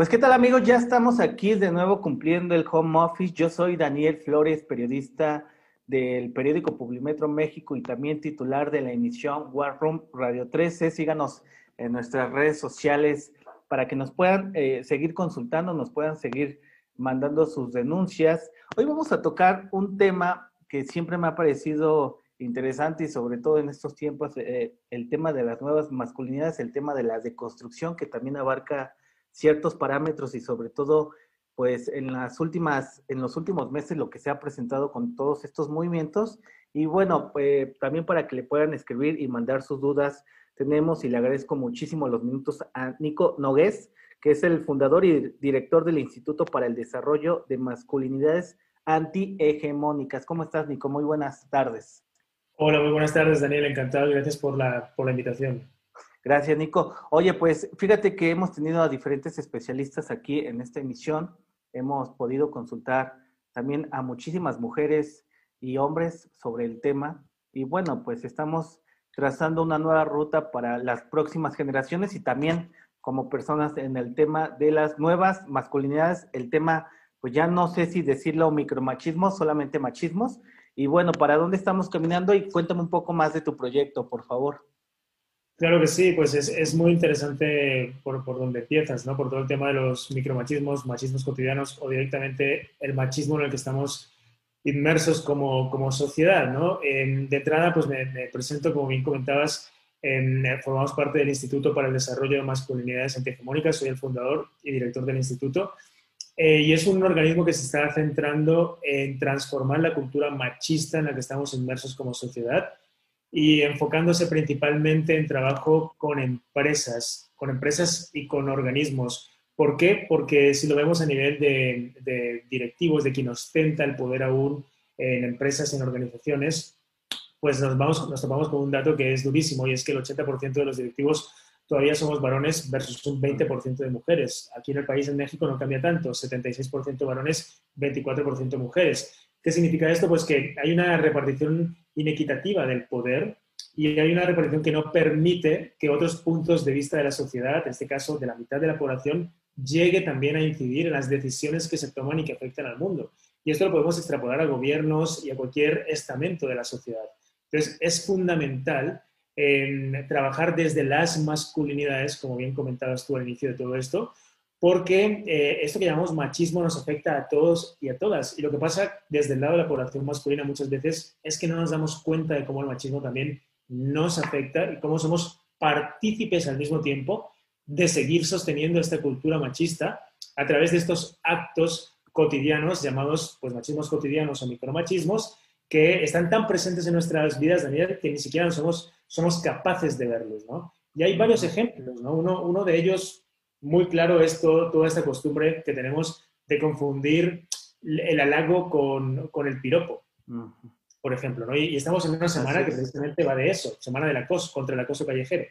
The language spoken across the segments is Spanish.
Pues qué tal amigos, ya estamos aquí de nuevo cumpliendo el home office. Yo soy Daniel Flores, periodista del periódico Publimetro México y también titular de la emisión War Room Radio 13. Síganos en nuestras redes sociales para que nos puedan eh, seguir consultando, nos puedan seguir mandando sus denuncias. Hoy vamos a tocar un tema que siempre me ha parecido interesante y sobre todo en estos tiempos, eh, el tema de las nuevas masculinidades, el tema de la deconstrucción que también abarca ciertos parámetros y sobre todo, pues en las últimas, en los últimos meses lo que se ha presentado con todos estos movimientos. Y bueno, pues también para que le puedan escribir y mandar sus dudas, tenemos y le agradezco muchísimo los minutos a Nico Nogués, que es el fundador y director del Instituto para el Desarrollo de Masculinidades Antihegemónicas. ¿Cómo estás, Nico? Muy buenas tardes. Hola, muy buenas tardes, Daniel. Encantado y gracias por la, por la invitación. Gracias, Nico. Oye, pues fíjate que hemos tenido a diferentes especialistas aquí en esta emisión. Hemos podido consultar también a muchísimas mujeres y hombres sobre el tema. Y bueno, pues estamos trazando una nueva ruta para las próximas generaciones y también como personas en el tema de las nuevas masculinidades, el tema, pues ya no sé si decirlo micromachismos, solamente machismos. Y bueno, ¿para dónde estamos caminando? Y cuéntame un poco más de tu proyecto, por favor. Claro que sí, pues es, es muy interesante por, por donde empiezas, ¿no? Por todo el tema de los micromachismos, machismos cotidianos o directamente el machismo en el que estamos inmersos como, como sociedad, ¿no? de entrada, pues me, presento, como bien comentabas, en, formamos parte del Instituto para el Desarrollo de Masculinidades Antihegemónicas, soy el fundador y director del instituto, eh, y es un organismo que se está centrando en transformar la cultura machista en la que estamos inmersos como sociedad y enfocándose principalmente en trabajo con empresas, con empresas y con organismos. ¿Por qué? Porque si lo vemos a nivel de, directivos, de quien ostenta el poder aún en empresas, en organizaciones, pues nos, vamos, nos topamos con un dato que es durísimo y es que el 80% de los directivos todavía somos varones versus un 20% de mujeres. Aquí en el país, en México, no cambia tanto, 76% varones, 24% mujeres. ¿Qué significa esto? Pues que hay una repartición inequitativa del poder y hay una repartición que no permite que otros puntos de vista de la sociedad, en este caso de la mitad de la población, llegue también a incidir en las decisiones que se toman y que afectan al mundo. Y esto lo podemos extrapolar a gobiernos y a cualquier estamento de la sociedad. Entonces, es fundamental en trabajar desde las masculinidades, como bien comentabas tú al inicio de todo esto, porque eh, esto que llamamos machismo nos afecta a todos y a todas. Y lo que pasa desde el lado de la población masculina muchas veces es que no nos damos cuenta de cómo el machismo también nos afecta y cómo somos partícipes al mismo tiempo de seguir sosteniendo esta cultura machista a través de estos actos cotidianos llamados pues, machismos cotidianos o micromachismos que están tan presentes en nuestras vidas, Daniel, que ni siquiera somos, somos capaces de verlos. ¿no? Y hay varios ejemplos. ¿no? Uno, uno de ellos muy claro es toda esta costumbre que tenemos de confundir el halago con, con el piropo, por ejemplo. ¿no? Y, estamos en una semana que precisamente va de eso, semana del acoso, contra el acoso callejero.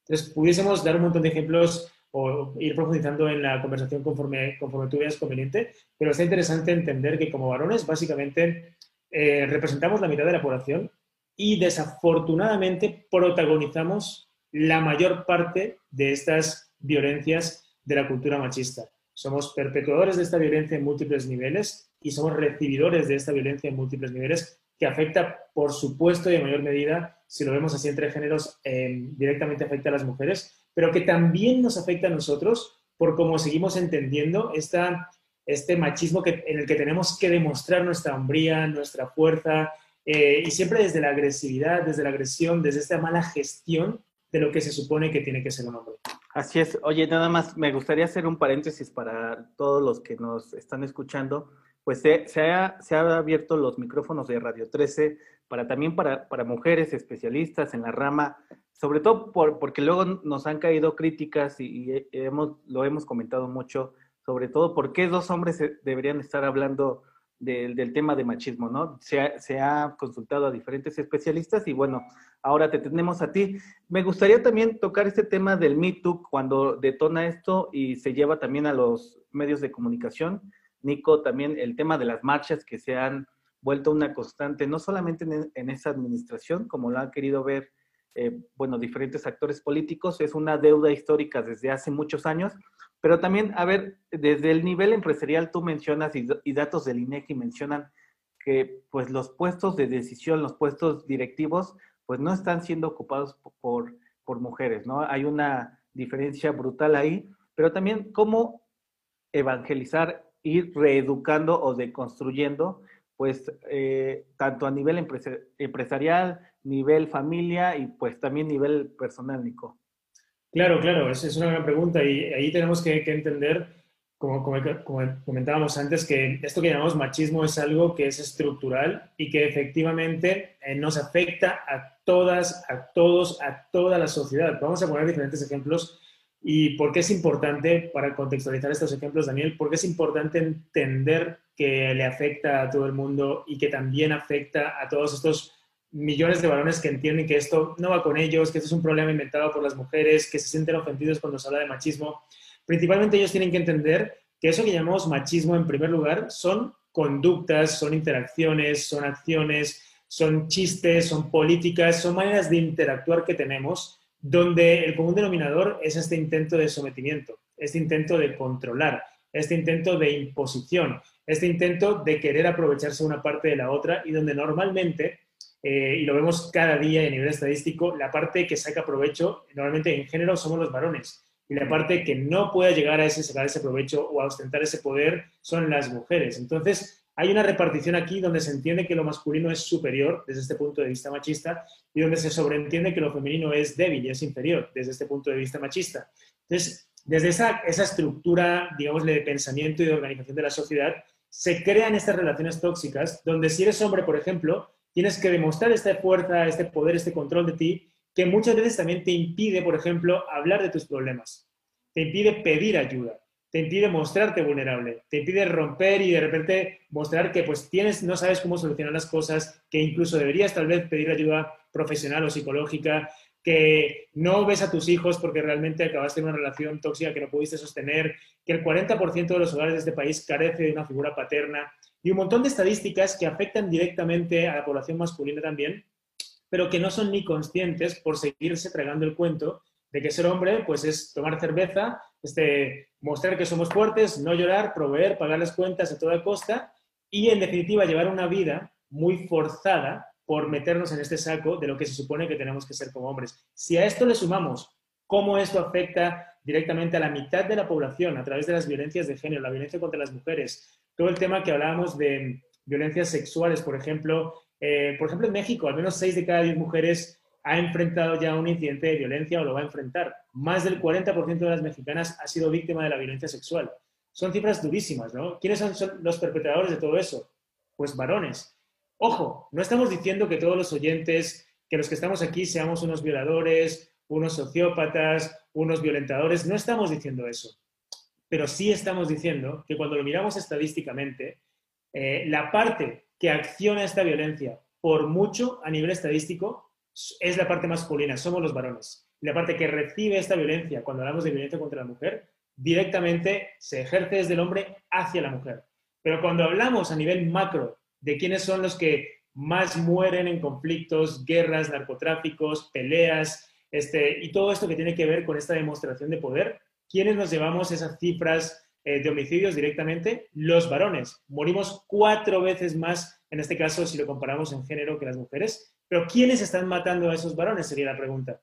Entonces, pudiésemos dar un montón de ejemplos o ir profundizando en la conversación conforme, conforme tú veas conveniente, pero está interesante entender que como varones básicamente eh, representamos la mitad de la población y desafortunadamente protagonizamos la mayor parte de estas violencias de la cultura machista. Somos perpetuadores de esta violencia en múltiples niveles y somos recibidores de esta violencia en múltiples niveles que afecta, por supuesto, y en mayor medida, si lo vemos así entre géneros, eh, directamente afecta a las mujeres, pero que también nos afecta a nosotros por cómo seguimos entendiendo esta, este machismo que, en el que tenemos que demostrar nuestra hombría, nuestra fuerza, eh, y siempre desde la agresividad, desde la agresión, desde esta mala gestión de lo que se supone que tiene que ser un hombre. Así es. Oye, nada más me gustaría hacer un paréntesis para todos los que nos están escuchando. Pues se, ha, abierto los micrófonos de Radio 13 para también para, mujeres especialistas en la rama, sobre todo por, porque luego nos han caído críticas y, y hemos, lo hemos comentado mucho, sobre todo por qué dos hombres deberían estar hablando del, tema de machismo, ¿no? Se ha, consultado a diferentes especialistas y bueno, ahora te tenemos a ti. Me gustaría también tocar este tema del Me cuando detona esto y se lleva también a los medios de comunicación. Nico, también el tema de las marchas que se han vuelto una constante, no solamente en, en esa administración, como lo han querido ver, eh, bueno, diferentes actores políticos, es una deuda histórica desde hace muchos años, Pero también, a ver, desde el nivel empresarial tú mencionas y, datos del INEGI mencionan que pues los puestos de decisión, los puestos directivos, pues no están siendo ocupados por, por mujeres, ¿no? Hay una diferencia brutal ahí, pero también cómo evangelizar, ir reeducando o deconstruyendo, pues eh, tanto a nivel empresarial, nivel familia y pues también nivel personal, Nico. Claro, claro, esa es una gran pregunta y ahí tenemos que, entender, como, comentábamos antes, que esto que llamamos machismo es algo que es estructural y que efectivamente eh, nos afecta a todas, a todos, a toda la sociedad. Vamos a poner diferentes ejemplos y por qué es importante, para contextualizar estos ejemplos, Daniel, por qué es importante entender que le afecta a todo el mundo y que también afecta a todos estos millones de varones que entienden que esto no va con ellos, que esto es un problema inventado por las mujeres, que se sienten ofendidos cuando se habla de machismo. Principalmente ellos tienen que entender que eso que llamamos machismo en primer lugar son conductas, son interacciones, son acciones, son chistes, son políticas, son maneras de interactuar que tenemos donde el común denominador es este intento de sometimiento, este intento de controlar, este intento de imposición, este intento de querer aprovecharse una parte de la otra y donde normalmente eh, y lo vemos cada día a nivel estadístico, la parte que saca provecho, normalmente en género somos los varones, y la parte que no puede llegar a ese, sacar ese provecho o a ostentar ese poder son las mujeres. Entonces, hay una repartición aquí donde se entiende que lo masculino es superior desde este punto de vista machista y donde se sobreentiende que lo femenino es débil y es inferior desde este punto de vista machista. Entonces, desde esa, esa estructura, digamos, de pensamiento y de organización de la sociedad, se crean estas relaciones tóxicas donde si eres hombre, por ejemplo, tienes que demostrar esta fuerza, este poder, este control de ti, que muchas veces también te impide, por ejemplo, hablar de tus problemas, te impide pedir ayuda, te impide mostrarte vulnerable, te impide romper y de repente mostrar que pues tienes, no sabes cómo solucionar las cosas, que incluso deberías tal vez pedir ayuda profesional o psicológica, que no ves a tus hijos porque realmente acabaste en una relación tóxica que no pudiste sostener, que el 40% de los hogares de este país carece de una figura paterna, y un montón de estadísticas que afectan directamente a la población masculina también, pero que no son ni conscientes por seguirse tragando el cuento de que ser hombre pues es tomar cerveza, este, mostrar que somos fuertes, no llorar, proveer, pagar las cuentas a toda costa y en definitiva llevar una vida muy forzada por meternos en este saco de lo que se supone que tenemos que ser como hombres. Si a esto le sumamos cómo esto afecta directamente a la mitad de la población a través de las violencias de género, la violencia contra las mujeres, todo el tema que hablábamos de violencias sexuales, por ejemplo, eh, por ejemplo en México, al menos 6 de cada 10 mujeres ha enfrentado ya un incidente de violencia o lo va a enfrentar. Más del 40% de las mexicanas ha sido víctima de la violencia sexual. Son cifras durísimas, ¿no? ¿Quiénes son, son los perpetradores de todo eso? Pues varones. Ojo, no estamos diciendo que todos los oyentes, que los que estamos aquí seamos unos violadores, unos sociópatas, unos violentadores, no estamos diciendo eso pero sí estamos diciendo que cuando lo miramos estadísticamente, eh, la parte que acciona esta violencia por mucho a nivel estadístico es la parte masculina, somos los varones. La parte que recibe esta violencia, cuando hablamos de violencia contra la mujer, directamente se ejerce desde el hombre hacia la mujer. Pero cuando hablamos a nivel macro de quiénes son los que más mueren en conflictos, guerras, narcotráficos, peleas, este, y todo esto que tiene que ver con esta demostración de poder, ¿quiénes nos llevamos esas cifras eh, de homicidios directamente? Los varones. Morimos cuatro veces más, en este caso, si lo comparamos en género, que las mujeres. Pero ¿quiénes están matando a esos varones? Sería la pregunta.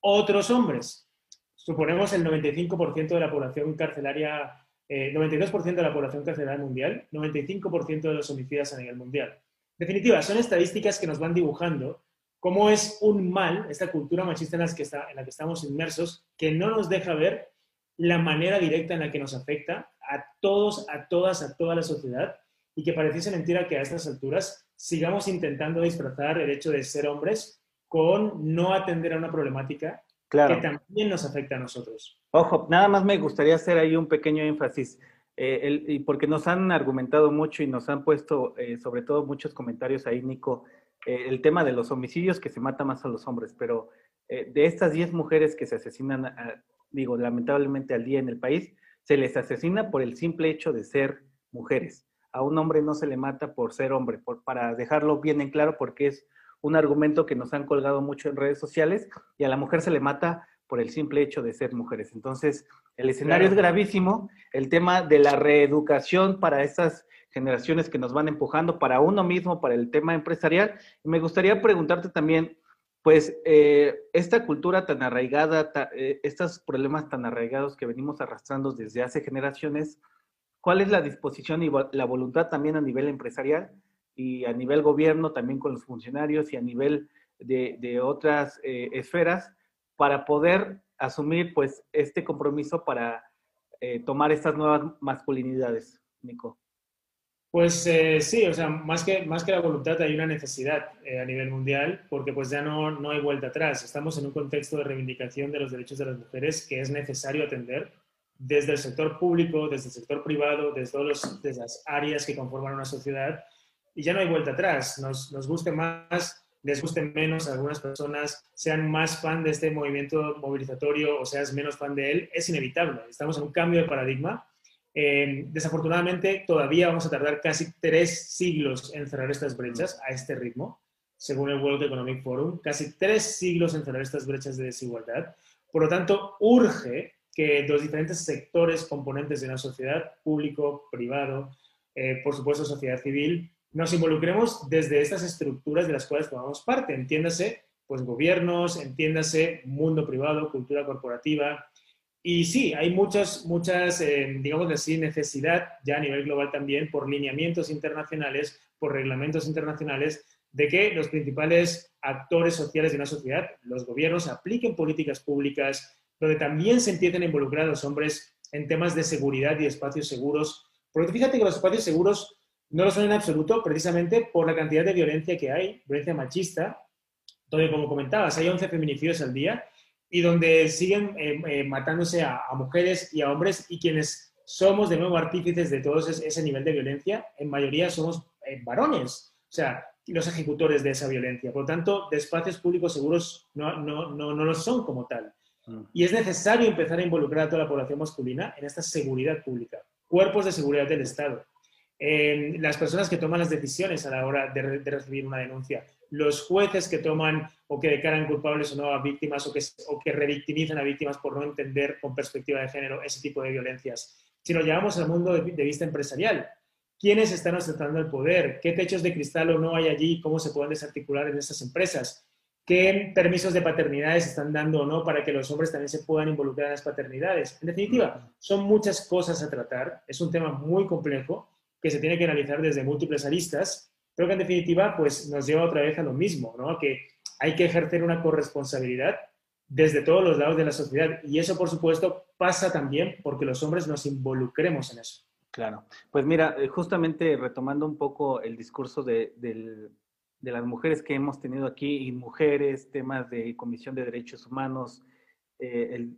Otros hombres. Suponemos el 95% de la población carcelaria, 92% eh, de la población carcelaria mundial, 95% de los homicidios a nivel mundial. En definitiva, son estadísticas que nos van dibujando cómo es un mal, esta cultura machista en la que estamos inmersos, que no nos deja ver la manera directa en la que nos afecta a todos, a todas, a toda la sociedad y que pareciese mentira que a estas alturas sigamos intentando disfrazar el hecho de ser hombres con no atender a una problemática que también nos afecta a nosotros. Ojo, nada más me gustaría hacer ahí un pequeño énfasis, eh, y porque nos han argumentado mucho y nos han puesto eh, sobre todo muchos comentarios ahí, Nico, eh, el tema de los homicidios que se mata más a los hombres, pero de estas 10 mujeres que se asesinan a, digo, lamentablemente al día en el país, se les asesina por el simple hecho de ser mujeres. A un hombre no se le mata por ser hombre, por, para dejarlo bien en claro, porque es un argumento que nos han colgado mucho en redes sociales, y a la mujer se le mata por el simple hecho de ser mujeres. Entonces, el escenario es gravísimo, el tema de la reeducación para estas generaciones que nos van empujando, para uno mismo, para el tema empresarial. Y me gustaría preguntarte también, pues, eh, esta cultura tan arraigada, eh, estos problemas tan arraigados que venimos arrastrando desde hace generaciones, ¿cuál es la disposición y la voluntad también a nivel empresarial y a nivel gobierno, también con los funcionarios y a nivel de, otras eh, esferas para poder asumir pues este compromiso para eh, tomar estas nuevas masculinidades, Nico? Pues eh, sí, o sea, más que, más que la voluntad hay una necesidad a nivel mundial porque pues ya no, no hay vuelta atrás. Estamos en un contexto de reivindicación de los derechos de las mujeres que es necesario atender desde el sector público, desde el sector privado, desde todas las áreas que conforman una sociedad y ya no hay vuelta atrás. Nos, nos guste más les guste menos a algunas personas, sean más fan de este movimiento movilizatorio o seas menos fan de él, es inevitable. Estamos en un cambio de paradigma. Eh, desafortunadamente, todavía vamos a tardar casi tres siglos en cerrar estas brechas a este ritmo, según el World Economic Forum, casi tres siglos en cerrar estas brechas de desigualdad. Por lo tanto, urge que los diferentes sectores componentes de una sociedad, público, privado, eh, por supuesto sociedad civil, nos involucremos desde estas estructuras de las cuales formamos parte. Entiéndase, pues gobiernos, entiéndase mundo privado, cultura corporativa. Y sí, hay muchas, muchas, eh, digamos así, necesidad ya a nivel global también por lineamientos internacionales, por reglamentos internacionales, de que los principales actores sociales de una sociedad, los gobiernos, apliquen políticas públicas donde también se empiecen a involucrar a los hombres en temas de seguridad y espacios seguros. Porque fíjate que los espacios seguros no lo son en absoluto, precisamente por la cantidad de violencia que hay, violencia machista, donde, como comentabas, hay 11 feminicidios al día y donde siguen eh, eh, matándose a, mujeres y a hombres y quienes somos de nuevo artífices de todo ese, nivel de violencia, en mayoría somos eh, varones, o sea, los ejecutores de esa violencia. Por lo tanto, de espacios públicos seguros no, no, no, no lo son como tal. Mm. Y es necesario empezar a involucrar a toda la población masculina en esta seguridad pública, cuerpos de seguridad del Estado las personas que toman las decisiones a la hora de, recibir una denuncia, los jueces que toman o que declaran culpables o no a víctimas o que, o que revictimizan a víctimas por no entender con perspectiva de género ese tipo de violencias. Si lo llevamos al mundo de, vista empresarial, ¿quiénes están ostentando el poder? ¿Qué techos de cristal o no hay allí? ¿Cómo se pueden desarticular en estas empresas? ¿Qué permisos de paternidades están dando o no para que los hombres también se puedan involucrar en las paternidades? En definitiva, son muchas cosas a tratar, es un tema muy complejo que se tiene que analizar desde múltiples aristas, pero que en definitiva pues, nos lleva otra vez a lo mismo, ¿no? que hay que ejercer una corresponsabilidad desde todos los lados de la sociedad. Y eso, por supuesto, pasa también porque los hombres nos involucremos en eso. Claro. Pues mira, eh, justamente retomando un poco el discurso de, las mujeres que hemos tenido aquí, y mujeres, temas de Comisión de Derechos Humanos, eh,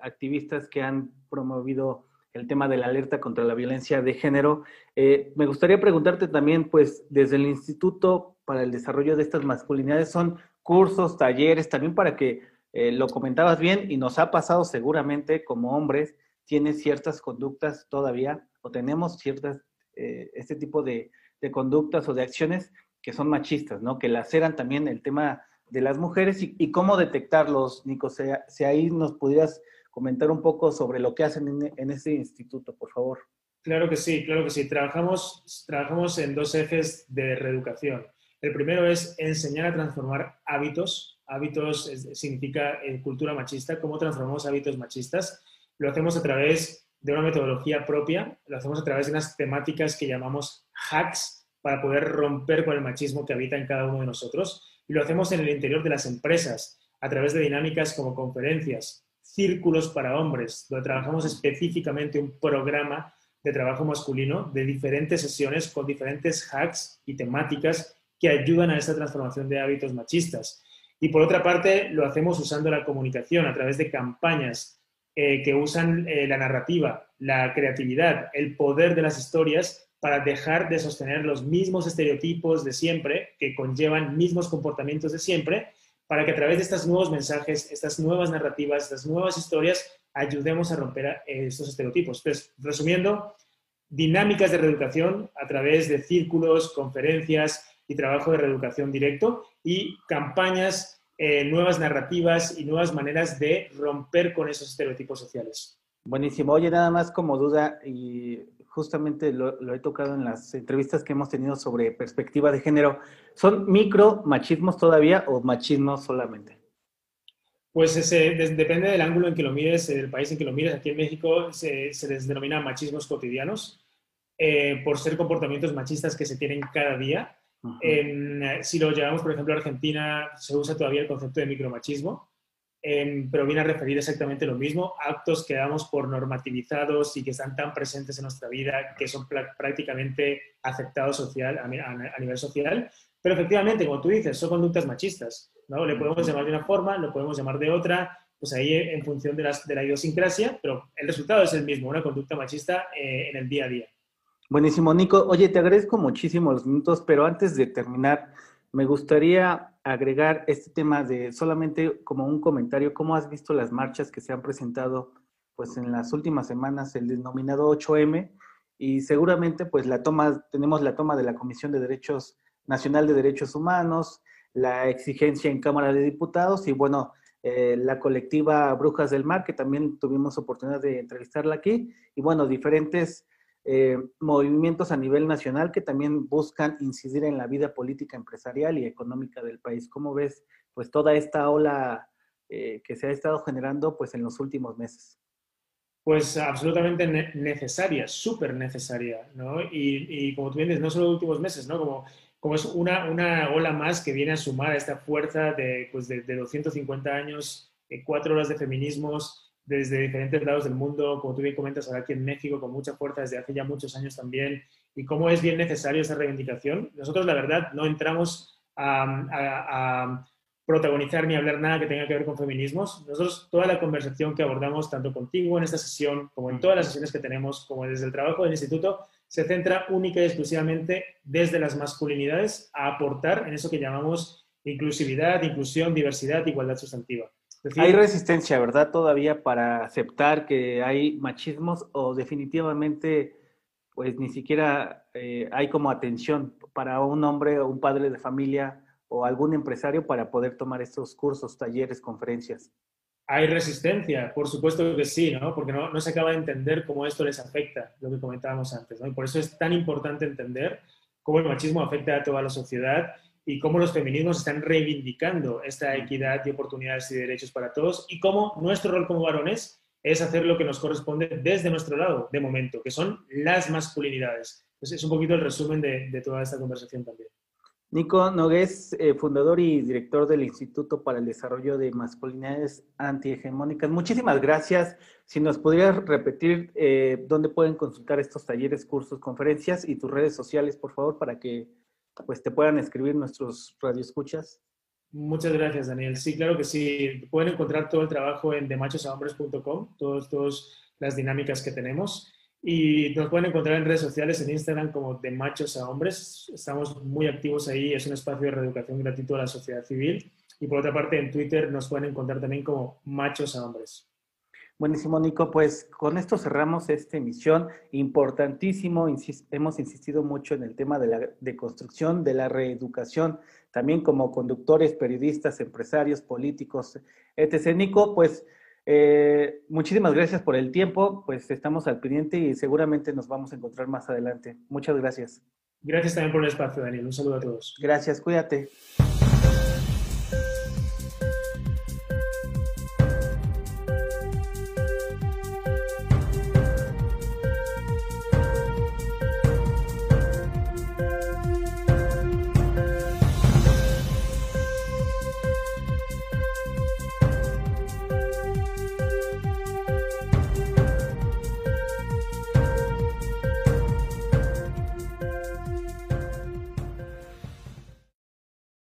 activistas que han promovido el tema de la alerta contra la violencia de género. Eh, me gustaría preguntarte también, pues, desde el Instituto para el Desarrollo de estas Masculinidades, son cursos, talleres, también para que eh, lo comentabas bien y nos ha pasado seguramente como hombres, tienes ciertas conductas todavía o tenemos ciertas, eh, este tipo de, conductas o de acciones que son machistas, ¿no? Que laceran también el tema de las mujeres y, cómo detectarlos, Nico, si ahí nos pudieras comentar un poco sobre lo que hacen en, en este instituto, por favor. Claro que sí, claro que sí. Trabajamos, trabajamos en dos ejes de reeducación. El primero es enseñar a transformar hábitos. Hábitos significa en cultura machista, cómo transformamos hábitos machistas. Lo hacemos a través de una metodología propia, lo hacemos a través de unas temáticas que llamamos hacks para poder romper con el machismo que habita en cada uno de nosotros. Y lo hacemos en el interior de las empresas, a través de dinámicas como conferencias, círculos para hombres, donde trabajamos específicamente un programa de trabajo masculino de diferentes sesiones con diferentes hacks y temáticas que ayudan a esta transformación de hábitos machistas. Y por otra parte, lo hacemos usando la comunicación a través de campañas eh, que usan eh, la narrativa, la creatividad, el poder de las historias para dejar de sostener los mismos estereotipos de siempre, que conllevan mismos comportamientos de siempre, para que a través de estos nuevos mensajes, estas nuevas narrativas, estas nuevas historias, ayudemos a romper estos estereotipos. Entonces, resumiendo, dinámicas de reeducación a través de círculos, conferencias y trabajo de reeducación directo y campañas eh, nuevas narrativas y nuevas maneras de romper con esos estereotipos sociales. Buenísimo. Oye, nada más como duda, y justamente lo, he tocado en las entrevistas que hemos tenido sobre perspectiva de género, ¿son micro machismos todavía o machismos solamente? Pues ese, depende del ángulo en que lo mires, del país en que lo mires. Aquí en México se, les denomina machismos cotidianos eh, por ser comportamientos machistas que se tienen cada día. si lo llevamos, por ejemplo, a Argentina, se usa todavía el concepto de micromachismo, eh, pero viene a referir exactamente lo mismo, actos que damos por normativizados y que están tan presentes en nuestra vida que son prácticamente aceptados social, a, a nivel social, pero efectivamente, como tú dices, son conductas machistas. ¿no? Le podemos llamar de una forma, lo podemos llamar de otra, pues ahí en función de, las, de la idiosincrasia, pero el resultado es el mismo, una conducta machista eh, en el día a día. Buenísimo, Nico. Oye, te agradezco muchísimo los minutos, pero antes de terminar, me gustaría agregar este tema de solamente como un comentario, ¿cómo has visto las marchas que se han presentado pues en las últimas semanas, el denominado 8M? Y seguramente pues la toma, tenemos la toma de la Comisión de Derechos Nacional de Derechos Humanos, la exigencia en Cámara de Diputados y bueno, eh, la colectiva Brujas del Mar, que también tuvimos oportunidad de entrevistarla aquí, y bueno, diferentes eh, movimientos a nivel nacional que también buscan incidir en la vida política, empresarial y económica del país. ¿Cómo ves pues toda esta ola eh, que se ha estado generando pues en los últimos meses? Pues absolutamente necesaria, súper necesaria, ¿no? Y, como tú dices, no solo los últimos meses, ¿no? Como como es una, una ola más que viene a sumar a esta fuerza de, pues de, 250 años, eh, cuatro horas de feminismos desde diferentes lados del mundo, como tú bien comentas ahora aquí en México, con mucha fuerza desde hace ya muchos años también, y cómo es bien necesario esa reivindicación. Nosotros, la verdad, no entramos a protagonizar ni hablar nada que tenga que ver con feminismos. Nosotros, toda la conversación que abordamos, tanto contigo en esta sesión, como en todas las sesiones que tenemos, como desde el trabajo del instituto, se centra única y exclusivamente desde las masculinidades a aportar en eso que llamamos inclusividad, inclusión, diversidad, igualdad sustantiva. Hay resistencia, ¿verdad? Todavía para aceptar que hay machismos o definitivamente pues ni siquiera eh, hay como atención para un hombre o un padre de familia o algún empresario para poder tomar estos cursos, talleres, conferencias. Hay resistencia, por supuesto que sí, ¿no? Porque no, no, se acaba de entender cómo esto les afecta, lo que comentábamos antes, ¿no? Y por eso es tan importante entender cómo el machismo afecta a toda la sociedad y cómo los feminismos están reivindicando esta equidad de oportunidades y derechos para todos y cómo nuestro rol como varones es hacer lo que nos corresponde desde nuestro lado, de momento, que son las masculinidades. Entonces, es un poquito el resumen de, de toda esta conversación también. Nico Nogués, eh, fundador y director del Instituto para el Desarrollo de Masculinidades Antihegemónicas. Muchísimas gracias. Si nos pudieras repetir eh, dónde pueden consultar estos talleres, cursos, conferencias y tus redes sociales, por favor, para que pues, te puedan escribir nuestros radioescuchas. Muchas gracias, Daniel. Sí, claro que sí. Pueden encontrar todo el trabajo en demachosahombres.com, todas las dinámicas que tenemos. Y nos pueden encontrar en redes sociales, en Instagram como de machos a hombres. Estamos muy activos ahí, es un espacio de reeducación gratuito a la sociedad civil. Y por otra parte, en Twitter nos pueden encontrar también como machos a hombres. Buenísimo, Nico. Pues con esto cerramos esta emisión. Importantísimo, hemos insistido mucho en el tema de la deconstrucción, de la reeducación, también como conductores, periodistas, empresarios, políticos, etc. Nico, pues eh, muchísimas gracias por el tiempo, pues estamos al pendiente y seguramente nos vamos a encontrar más adelante. Muchas gracias. Gracias también por el espacio, Daniel. Un saludo a todos. Gracias, cuídate.